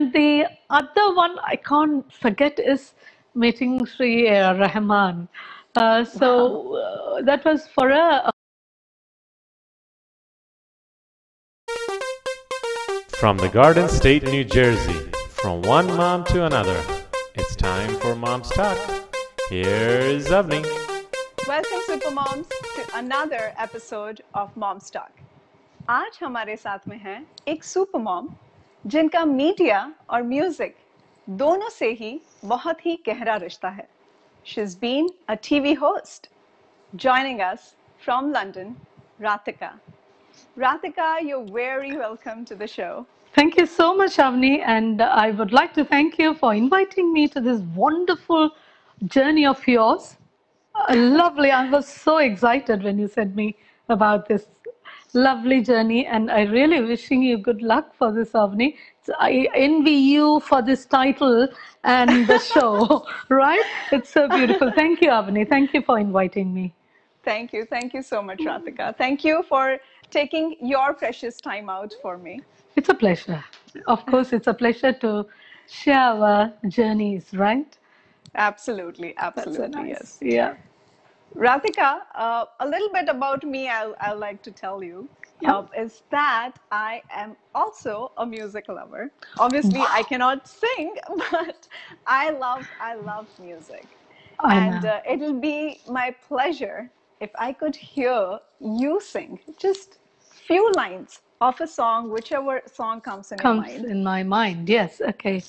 the other one I can't forget is meeting Sri uh, Rahman. Uh, so uh, that was for a From the Garden State, New Jersey, from one mom to another, it's time for Mom's Talk. Here's Avni. Welcome Super Moms to another episode of Mom's Talk. आज हमारे साथ में है एक super mom जिनका media और music दोनों से ही बहुत ही गहरा रिश्ता है she is been a TV host joining us from London, Ratika. Ratika, you're very welcome to the show. Thank you so much, Avni, and I would like to thank you for inviting me to this wonderful journey of yours. Uh, lovely. I was so excited when you said me about this lovely journey, and I really wishing you good luck for this, Avni. So I envy you for this title and the show, right? It's so beautiful. Thank you, Avni. Thank you for inviting me. Thank you. Thank you so much, Rathika. Thank you for taking your precious time out for me. It's a pleasure. Of course, it's a pleasure to share our journeys, right? Absolutely. Absolutely. Yes. Yeah. Radhika, uh, a little bit about me, I'll, I'll like to tell you, Yeah. uh, is that I am also a music lover. Obviously, I cannot sing, but I love, I love music. I and uh, it'll be my pleasure if I could hear you sing just few lines of a song, whichever song comes in Comes your mind. in my mind. Yes. Okay.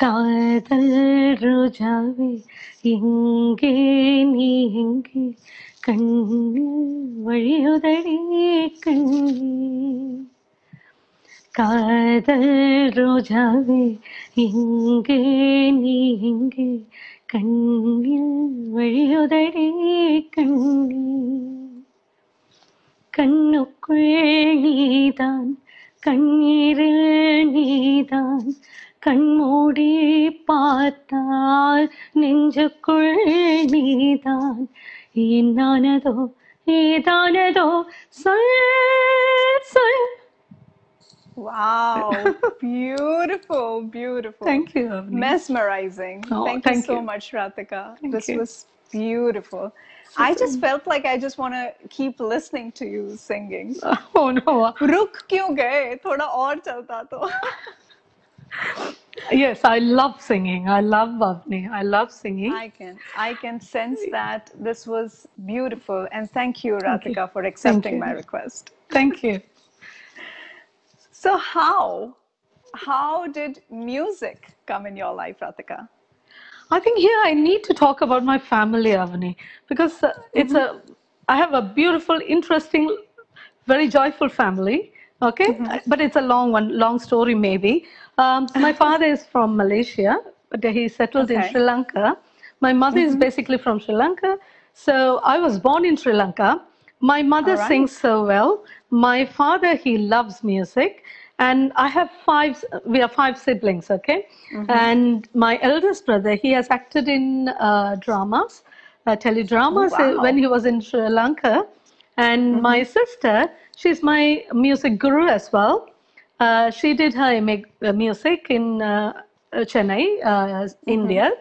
காதல் ரோஜாவே எங்கே நீ எங்கே கண்ணில் வழியுதடி கண்ணீர் காதல் ரோஜாவே எங்கே நீ எங்கே கண்ணில் வழியுதடி கண்ணீர் கண்ணுக்குள் நீதான் கண்ணீரில் நீதான் கண்மூடி பார்த்தால் நெஞ்சுக்குள் நீதான் என்னானதோ ஏதானதோ சொல் சொல் Wow, beautiful, beautiful. Thank you. Avni. mesmerizing. Oh, thank, thank you so you. much, Ratika. Thank this you. was beautiful. I just felt like I just want to keep listening to you singing. Oh no. रुक क्यों गए थोड़ा और चलता तो Yes, I love singing. I love Avni. I love singing. I can I can sense that this was beautiful and thank you Rathika for accepting you. my request. Thank you. So how how did music come in your life Rathika? I think here I need to talk about my family, Avani, because uh, it's a, I have a beautiful, interesting, very joyful family. Okay, but it's a long one, long story maybe. Um, my father is from Malaysia, but he settled in Sri Lanka. My mother is basically from Sri Lanka, so I was born in Sri Lanka. My mother Alright. sings so well. My father, he loves music. And I have five, we are five siblings, okay? And my eldest brother, he has acted in uh, dramas, uh, teledramas uh, wow. when he was in Sri Lanka. And my sister, she's my music guru as well. Uh, she did her uh, music in uh, uh, Chennai, uh, India.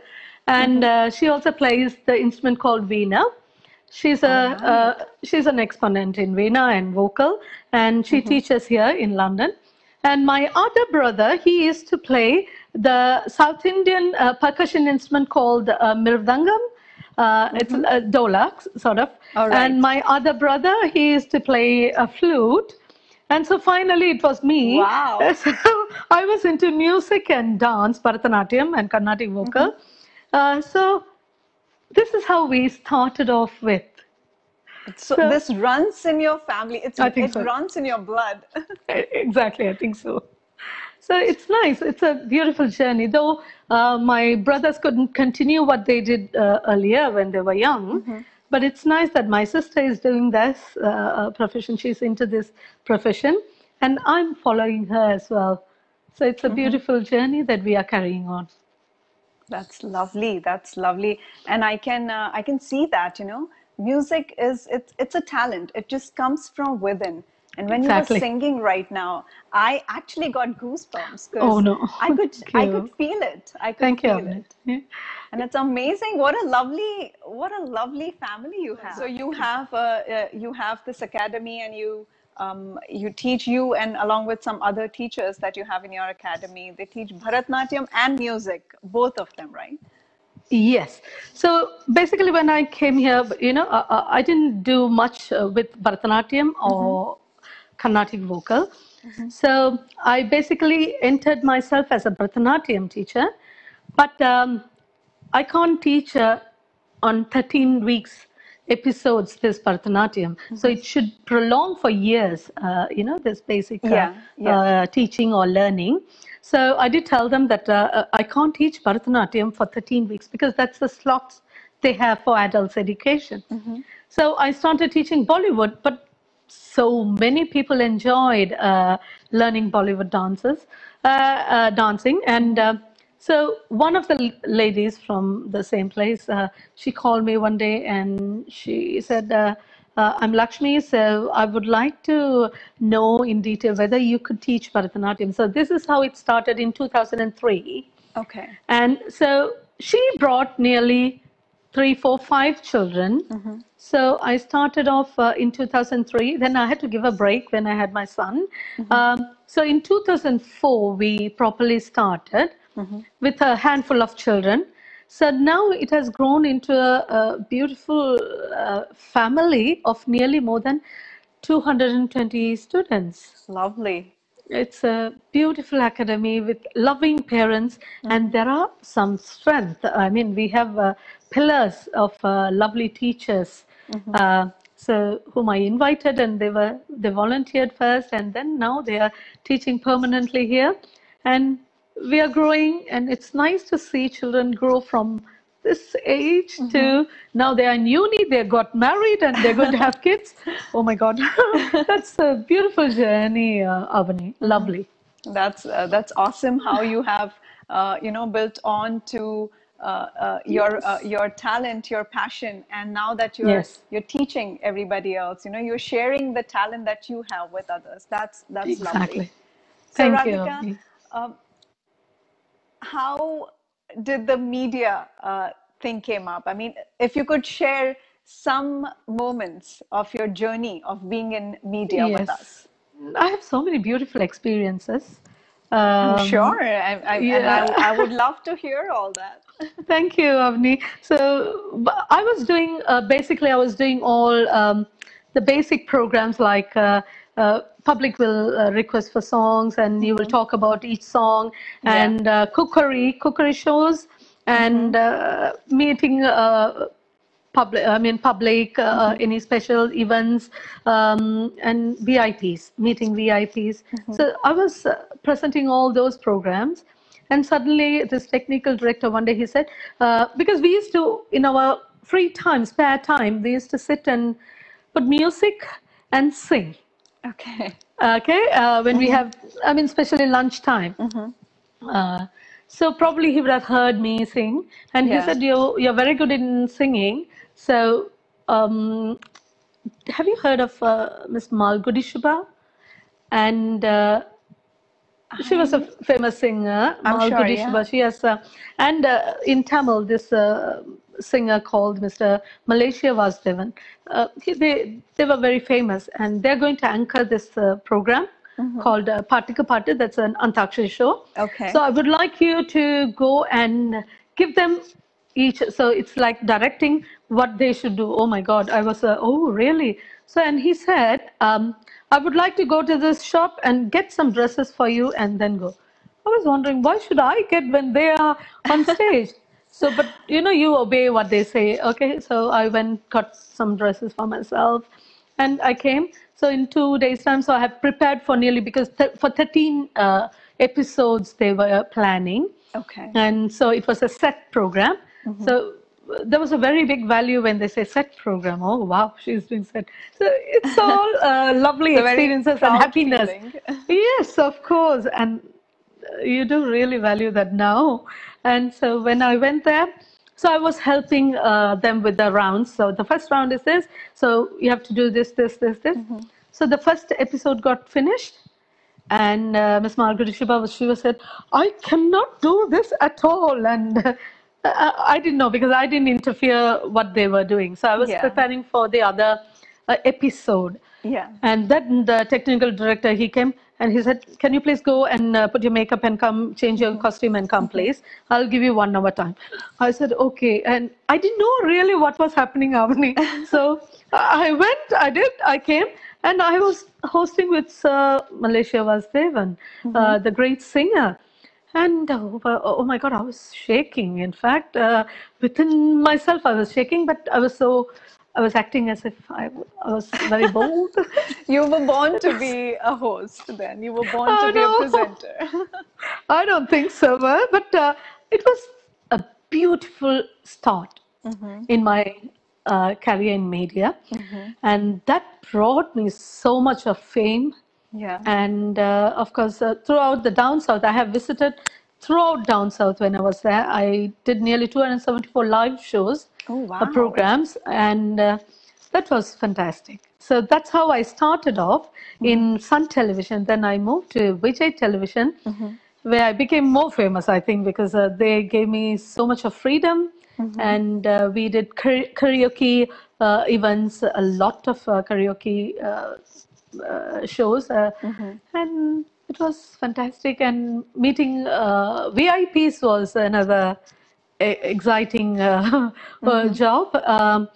And uh, she also plays the instrument called Veena. She's a uh, she's an exponent in Veena and vocal, and she teaches here in London. And my other brother, he used to play the South Indian uh, percussion instrument called uh, mridangam. Uh, It's a dolak, sort of. Right. And my other brother, he used to play a flute. And so finally, it was me. Wow. So I was into music and dance, Bharatanatyam and Carnatic vocal. Uh, so this is how we started off with. So, So- this runs in your family. It's it so. runs in your blood. Exactly, I think so. So it's nice. It's a beautiful journey. Though uh, my brothers couldn't continue what they did uh, earlier when they were young, but it's nice that my sister is doing this uh, uh, profession. She's into this profession, and I'm following her as well. So it's a beautiful journey that we are carrying on. That's lovely. That's lovely. And I can uh, I can see that, you know, music is it's it's a talent. It just comes from within. And when you Exactly. were singing right now, I actually got goosebumps Oh, no. I could I could feel it. I could Thank feel Avni. it. Yeah. And it's amazing. What a lovely, what a lovely family you have. So you have, uh, uh, you have this academy, and you, um, you teach you, and along with some other teachers that you have in your academy, they teach Bharatnatyam and music, both of them, right? Yes. So basically, when I came here, you know, uh, uh, I didn't do much uh, with Bharatanatyam or Carnatic vocal. So I basically entered myself as a Bharatanatyam teacher, but um, I can't teach uh, on 13 weeks episodes this Bharatanatyam. So it should prolong for years, uh, you know, this basic uh, Yeah, yeah. uh, teaching or learning. So I did tell them that uh, I can't teach Bharatanatyam for 13 weeks because that's the slots they have for adults education. So I started teaching Bollywood, but so many people enjoyed uh, learning Bollywood dances, uh, uh, dancing, and uh, so one of the ladies from the same place, uh, she called me one day and she said, uh, uh, "I'm Lakshmi, so I would like to know in detail whether you could teach Bharatanatyam." So this is how it started in 2003. Okay. And so she brought nearly three, four, five children. So I started off uh, in 2003. Then I had to give a break when I had my son. Um, so in 2004, we properly started with a handful of children. So now it has grown into a, a beautiful uh, family of nearly more than 220 students. Lovely. It's a beautiful academy with loving parents, and there are some strength. I mean, we have uh, pillars of uh, lovely teachers. Uh, so, whom I invited, and they were they volunteered first, and then now they are teaching permanently here, and we are growing. And it's nice to see children grow from this age to now they are in uni, they got married, and they're going to have kids. Oh my God, that's a beautiful journey, uh, Avani. Lovely. That's uh, that's awesome. How you have uh, you know built on to uh, uh, your uh, your talent, your passion, and now that you're Yes. you're teaching everybody else, you know, you're sharing the talent that you have with others. That's that's lovely. Exactly. So Thank you. Radhika, Avani. um, how did the media uh, thing came up? I mean, if you could share some moments of your journey of being in media with us. I have so many beautiful experiences. I'm Um, sure, I, I, yeah. I, I would love to hear all that. Thank you, Avni. So I was doing uh, basically I was doing all um, the basic programs like uh, uh, public will uh, request for songs and you will talk about each song Yeah. and uh, cookery cookery shows and uh, meeting uh, public I mean public uh, any special events um, and VIPs meeting VIPs. So I was uh, presenting all those programs and suddenly this technical director one day he said uh, because we used to in our free time spare time we used to sit and put music and sing Okay. okay uh, when we have i mean especially lunchtime. Uh, so probably he would have heard me sing. And he said you you're very good in singing. So um, have you heard of uh, miss malgudi shubha? And uh, she was a famous singer I'm sure, malgudi yeah. shubha. She has uh, and uh, in tamil this uh, singer called mr malaysia Vasudevan. uh, he, they they were very famous and they're going to anchor this uh, program called uh, Patika Patu. That's an Antakshari show. Okay. So I would like you to go and give them each. So it's like directing what they should do. Oh my God, I was, uh, oh really? So and he said, um, I would like to go to this shop and get some dresses for you and then go. I was wondering why should I get when they are on stage? So, but you know, you obey what they say. Okay, so I went got some dresses for myself, and I came. So in two days' time, so I have prepared for nearly because th- for 13 uh, episodes they were planning. Okay. And so it was a set program. Mm-hmm. So there was a very big value when they say set program. Oh, wow, she's doing set. So it's all uh, lovely It's a very experiences and happiness. feeling. yes, of course. And you do really value that now. And so when I went there, so I was helping uh, them with the rounds. So the first round is this. So you have to do this, this, this, this. So the first episode got finished. And uh, Miss Malgudi Shubha was, she was said, I cannot do this at all. And uh, I, I didn't know because I didn't interfere what they were doing. So I was Yeah. preparing for the other uh, episode. Yeah. And then the technical director, he came and he said, Can you please go and uh, put your makeup and come change your costume and come, please? I'll give you one hour time. I said, Okay. And I didn't know really what was happening, Avani. so I went, I did, I came, and I was hosting with Sir Malaysia Vasudevan, uh, the great singer. And oh, uh, oh my God, I was shaking. In fact, uh, within myself, I was shaking, but I was so, I was acting as if I was very bold. You were born to be a host then. You were born to Oh, be no. a presenter. I don't think so, but uh, it was a beautiful start in my uh, career in media. And that brought me so much of fame. yeah. And uh, of course, uh, throughout the down south, I have visited throughout down south when I was there. I did nearly 274 live shows, Oh, uh, programs, and uh, that was fantastic. So that's how I started off in Sun Television. Then I moved to Vijay Television, where I became more famous, I think, because uh, they gave me so much of freedom. And uh, we did kara- karaoke uh, events, a lot of uh, karaoke uh, uh, shows, uh, and it was fantastic. And meeting uh, VIPs was another exciting uh, uh, job. Um,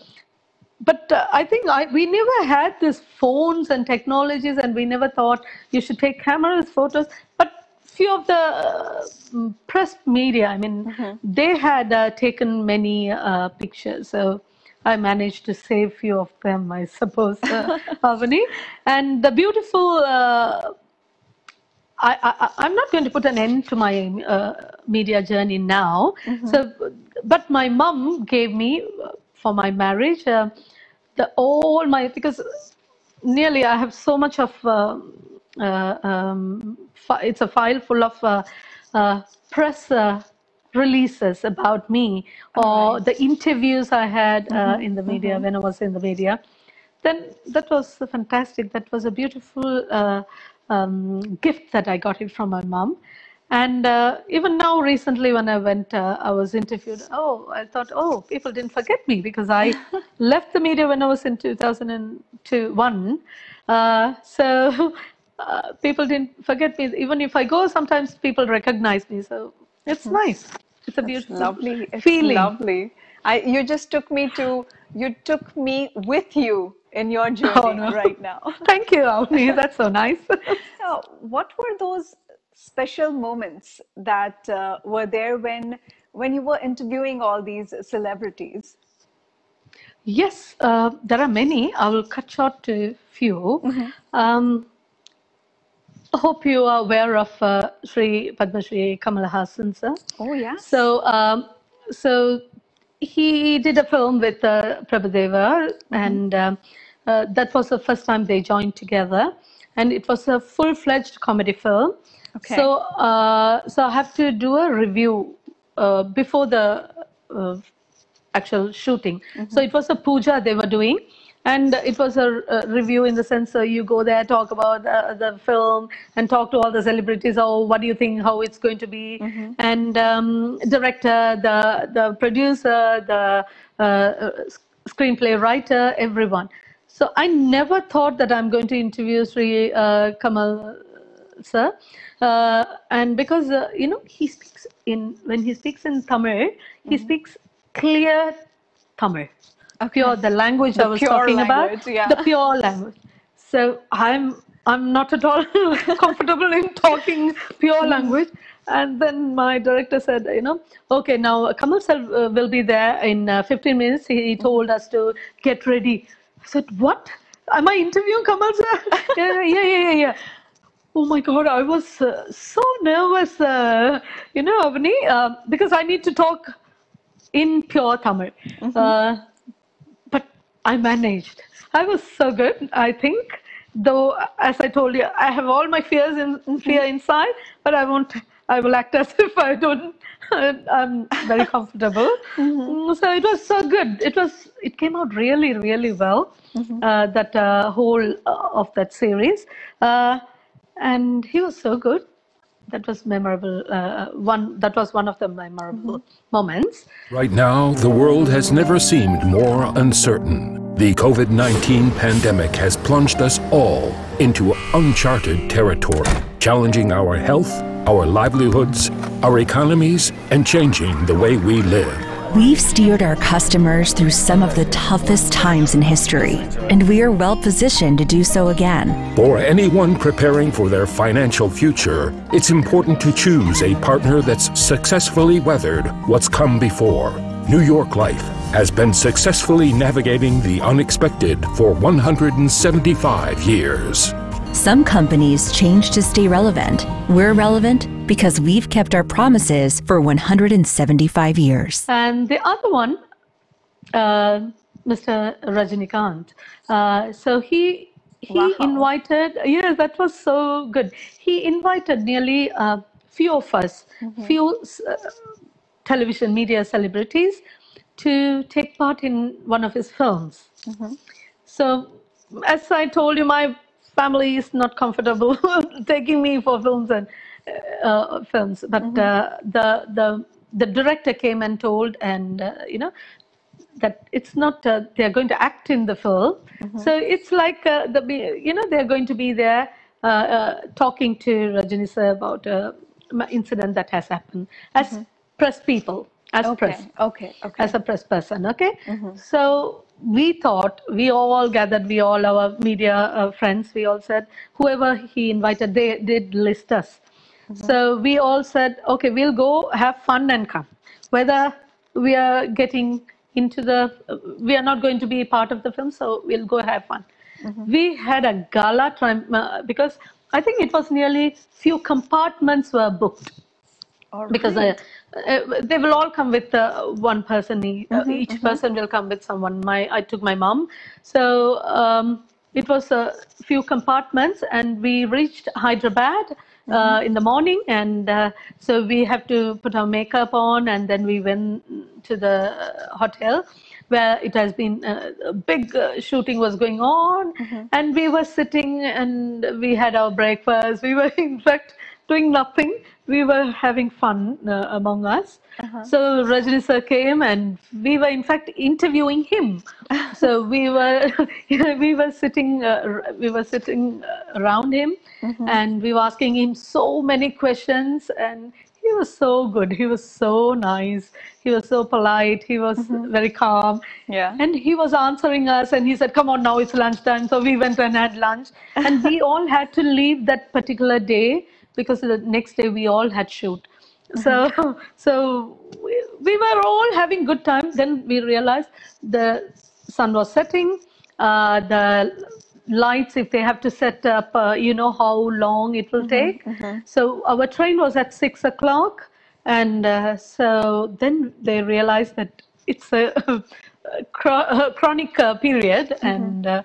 but uh, I think I, we never had these phones and technologies, and we never thought you should take cameras, photos. But few of the uh, mm, press media, I mean, they had uh, taken many uh, pictures. So I managed to save few of them, I suppose, uh, Avani. And the beautiful. Uh, I, I, I'm not going to put an end to my uh, media journey now. So, but my mum gave me uh, for my marriage uh, the all my because nearly I have so much of uh, uh, um, it's a file full of uh, uh, press uh, releases about me or the interviews I had uh, in the media when I was in the media. Then that was fantastic. That was a beautiful uh, um, gift that I got it from my mom. And uh, even now, recently, when I went, uh, I was interviewed. Oh, I thought, oh, people didn't forget me because I left the media when I was in 2002, one. Uh, so uh, people didn't forget me. Even if I go, sometimes people recognize me. So it's nice. It's a beautiful lovely. It's feeling. lovely. I, you just took me to, you took me with you in your journey Oh, no. right now. Thank you, Avni. That's so nice. So, what were those special moments that uh, were there when when you were interviewing all these celebrities? Yes, uh, there are many. I will cut short to few. Um, I hope you are aware of uh, Sri Padma Shri Kamal Haasan, sir. Oh yeah. So, um, so he did a film with uh, Prabhudeva, and um, uh, that was the first time they joined together, and it was a full-fledged comedy film. Okay. So, uh, so I have to do a review uh, before the uh, actual shooting. So it was a puja they were doing. And it was a, a review in the sense uh, you go there, talk about uh, the film, and talk to all the celebrities. Oh, what do you think? How it's going to be? And um, director, the the producer, the uh, screenplay writer, everyone. So I never thought that I'm going to interview Sri uh, Kamal sir. Uh, and because uh, you know he speaks in when he speaks in tamil he speaks clear tamil. Pure the language i was talking language, about yeah. the pure language. So i'm i'm not at all comfortable in talking pure language. And then my director said you know okay now kamal sir uh, will be there in uh, 15 minutes. He, he told us to get ready i said what am i interviewing kamal sir yeah yeah yeah yeah, yeah Oh my God, I was uh, so nervous, uh, you know, Avani, uh, because I need to talk in pure Tamil. Uh, but I managed. I was so good, I think. Though, as I told you, I have all my fears in fear inside, but I won't. I will act as if I don't. I'm very comfortable. Mm, So it was so good. It was. It came out really, really well. Uh, that uh, whole uh, of that series, uh, and he was so good. That was memorable. Uh, one. That was one of the memorable moments. Right now, the world has never seemed more uncertain. The COVID 19 pandemic has plunged us all into uncharted territory, challenging our health, our livelihoods, our economies, and changing the way we live. We've steered our customers through some of the toughest times in history, and we are well positioned to do so again. For anyone preparing for their financial future, it's important to choose a partner that's successfully weathered what's come before. New York Life has been successfully navigating the unexpected for 175 years. Some companies change to stay relevant. We're relevant because we've kept our promises for 175 years. And the other one, uh, Mr. Rajinikanth. Uh, so he he Wow. invited. Yes, that was so good. He invited nearly a few of us, few uh, television media celebrities, to take part in one of his films. So, as I told you, my family is not comfortable taking me for films and uh, uh, films. But uh, the the the director came and told, and uh, you know that it's not uh, they're going to act in the film. So it's like uh, the be- you know they're going to be there uh, uh, talking to Rajini sir about a incident that has happened as press people, as press Okay. Okay. Okay. as a press person okay so we thought we all gathered we all our media uh, friends we all said whoever he invited they did list us. So we all said okay we'll go have fun and come. Whether we are getting into the we are not going to be part of the film so we'll go have fun. We had a gala time uh, because i think it was nearly few compartments were booked. Because uh, uh, they will all come with uh, one person. Uh, each person will come with someone. My I took my mom, so um, it was a few compartments, and we reached Hyderabad uh, in the morning, and uh, so we have to put our makeup on, and then we went to the uh, hotel where it has been uh, a big uh, shooting was going on. And we were sitting and we had our breakfast. We were in fact doing nothing we were having fun uh, among us. So rajini sir came and we were in fact interviewing him. So we were we were sitting uh, we were sitting uh, around him and we were asking him so many questions and he was so good. He was so nice. He was so polite. He was very calm. Yeah. and he was answering us and he said come on now it's lunchtime. So we went and had lunch. And we all had to leave that particular day because the next day we all had shoot. So so we, we were all having good time. Then we realized the sun was setting. Uh, the lights if they have to set up uh, you know how long it will take. so our train was at six o'clock and uh, so then they realized that it's a, a chronic uh, period. And uh,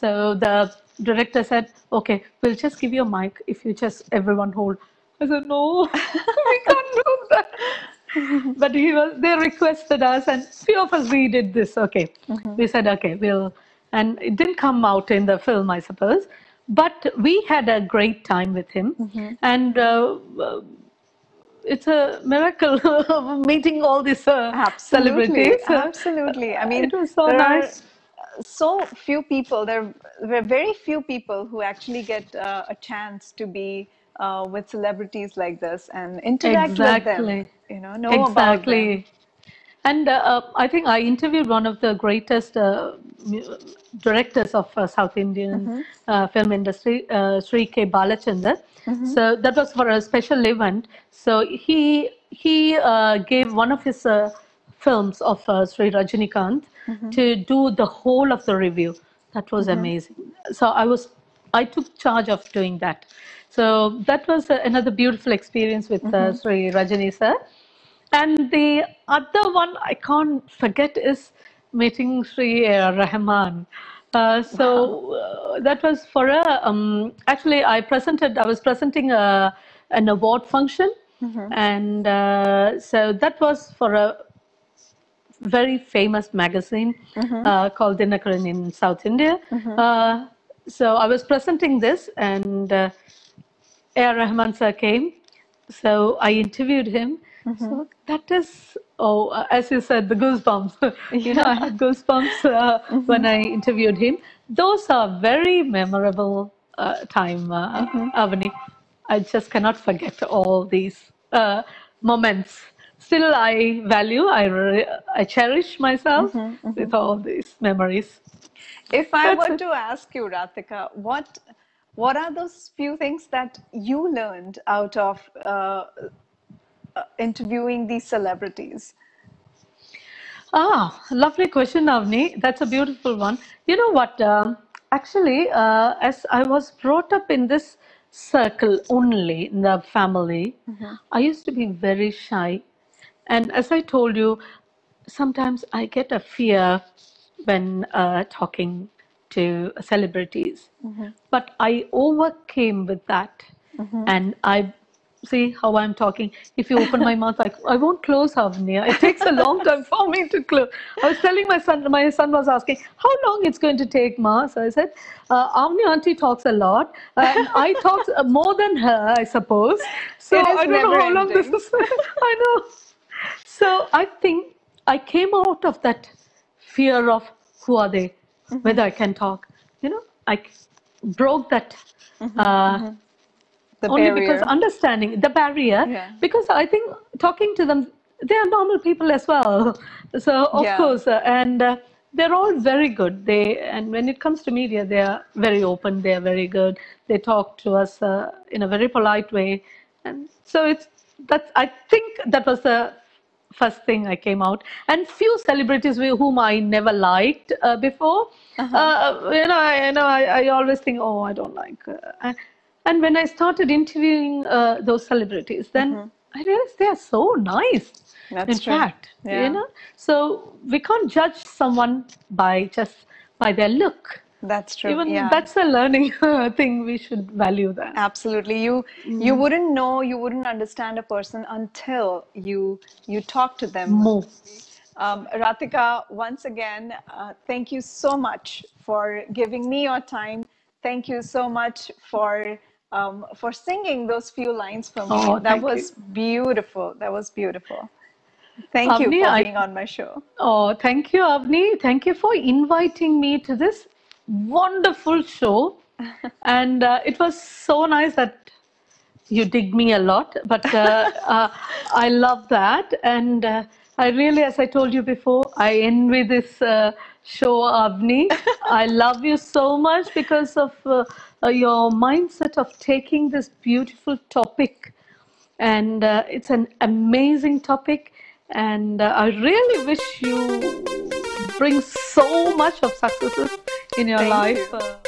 so the director said okay we'll just give you a mic if you just everyone hold. I said no we can't do that. But he was they requested us and few of us we did this okay. We said okay we'll and it didn't come out in the film i suppose. But we had a great time with him. And uh, uh, it's a miracle meeting all these uh, Absolutely, celebrities. absolutely. I mean, it was so there are nice so few people. There were very few people who actually get uh, a chance to be uh, with celebrities like this and interact with them. Exactly. You know, know about them. exactly and uh, uh, i think i interviewed one of the greatest uh, directors of uh, south indian Mm-hmm. uh, film industry uh, sri k balachandar so that was for a special event so he he uh, gave one of his uh, films of uh, sri rajinikanth Mm-hmm. to do the whole of the review. That was amazing. So i was i took charge of doing that. So that was uh, another beautiful experience with uh, Sri Rajani sir. And the other one I can't forget is meeting Sri uh, Rahman. Uh, so uh, that was for a um, actually I presented I was presenting a, an award function. And uh, so that was for a very famous magazine uh, called Dinakaran in South India. Uh, so I was presenting this, and uh, A.R. Rahman sir came. So I interviewed him. So that is, oh, uh, as you said, the goosebumps. you know, I had goosebumps uh, when I interviewed him. Those are very memorable uh, time, uh, Avani. I just cannot forget all these uh, moments. Still, I value, I, re- I cherish myself with all these memories. If I were to ask you, Rathika, what what are those few things that you learned out of uh, uh, interviewing these celebrities? Ah, lovely question, Avni. That's a beautiful one. You know what? Um, actually, uh, as I was brought up in this circle only in the family, I used to be very shy. And as I told you, sometimes I get a fear when uh, talking to celebrities. But I overcame with that. And I see how I'm talking. If you open my mouth, I, I won't close, Avni. It takes a long time for me to close. I was telling my son, my son was asking, how long it's going to take, Ma? So I said, uh, Avni auntie talks a lot. And I talk uh, more than her, I suppose. So I don't know how long this is. I know. So I think I came out of that fear of who are they, whether I can talk. You know, I broke that uh, The only barrier. because understanding the barrier. Yeah. Because I think talking to them, they are normal people as well. So of Yeah. course, uh, and uh, they're all very good. They and when it comes to media, they are very open. They are very good. They talk to us uh, in a very polite way, and so it's that's. I think that was the first thing I came out. And few celebrities with whom I never liked uh, before. uh you know, I, you know, I, I always think, oh, I don't like. Uh, and- when I started interviewing uh, those celebrities, then I realized they are so nice. That's in true. fact, Yeah. you know, so we can't judge someone by just by their look. That's true. Even yeah. that's a learning thing. We should value that. Absolutely. You you wouldn't know, you wouldn't understand a person until you you talk to them. More. Um, Rathika, once again, uh, thank you so much for giving me your time. Thank you so much for um, for singing those few lines for me. Oh, that was beautiful. That was beautiful. Thank you Avni, for I- being on my show. Oh, thank you, Avni. Thank you for inviting me to this wonderful show. and uh, it was so nice that you dig me a lot, but uh, uh, I love that. And uh, I really, as I told you before, I envy this uh, show, Avni. I love you so much because of uh, your mindset of taking this beautiful topic and uh, it's an amazing topic and uh, i really wish you bring so much of successes in your Thank life you. Uh,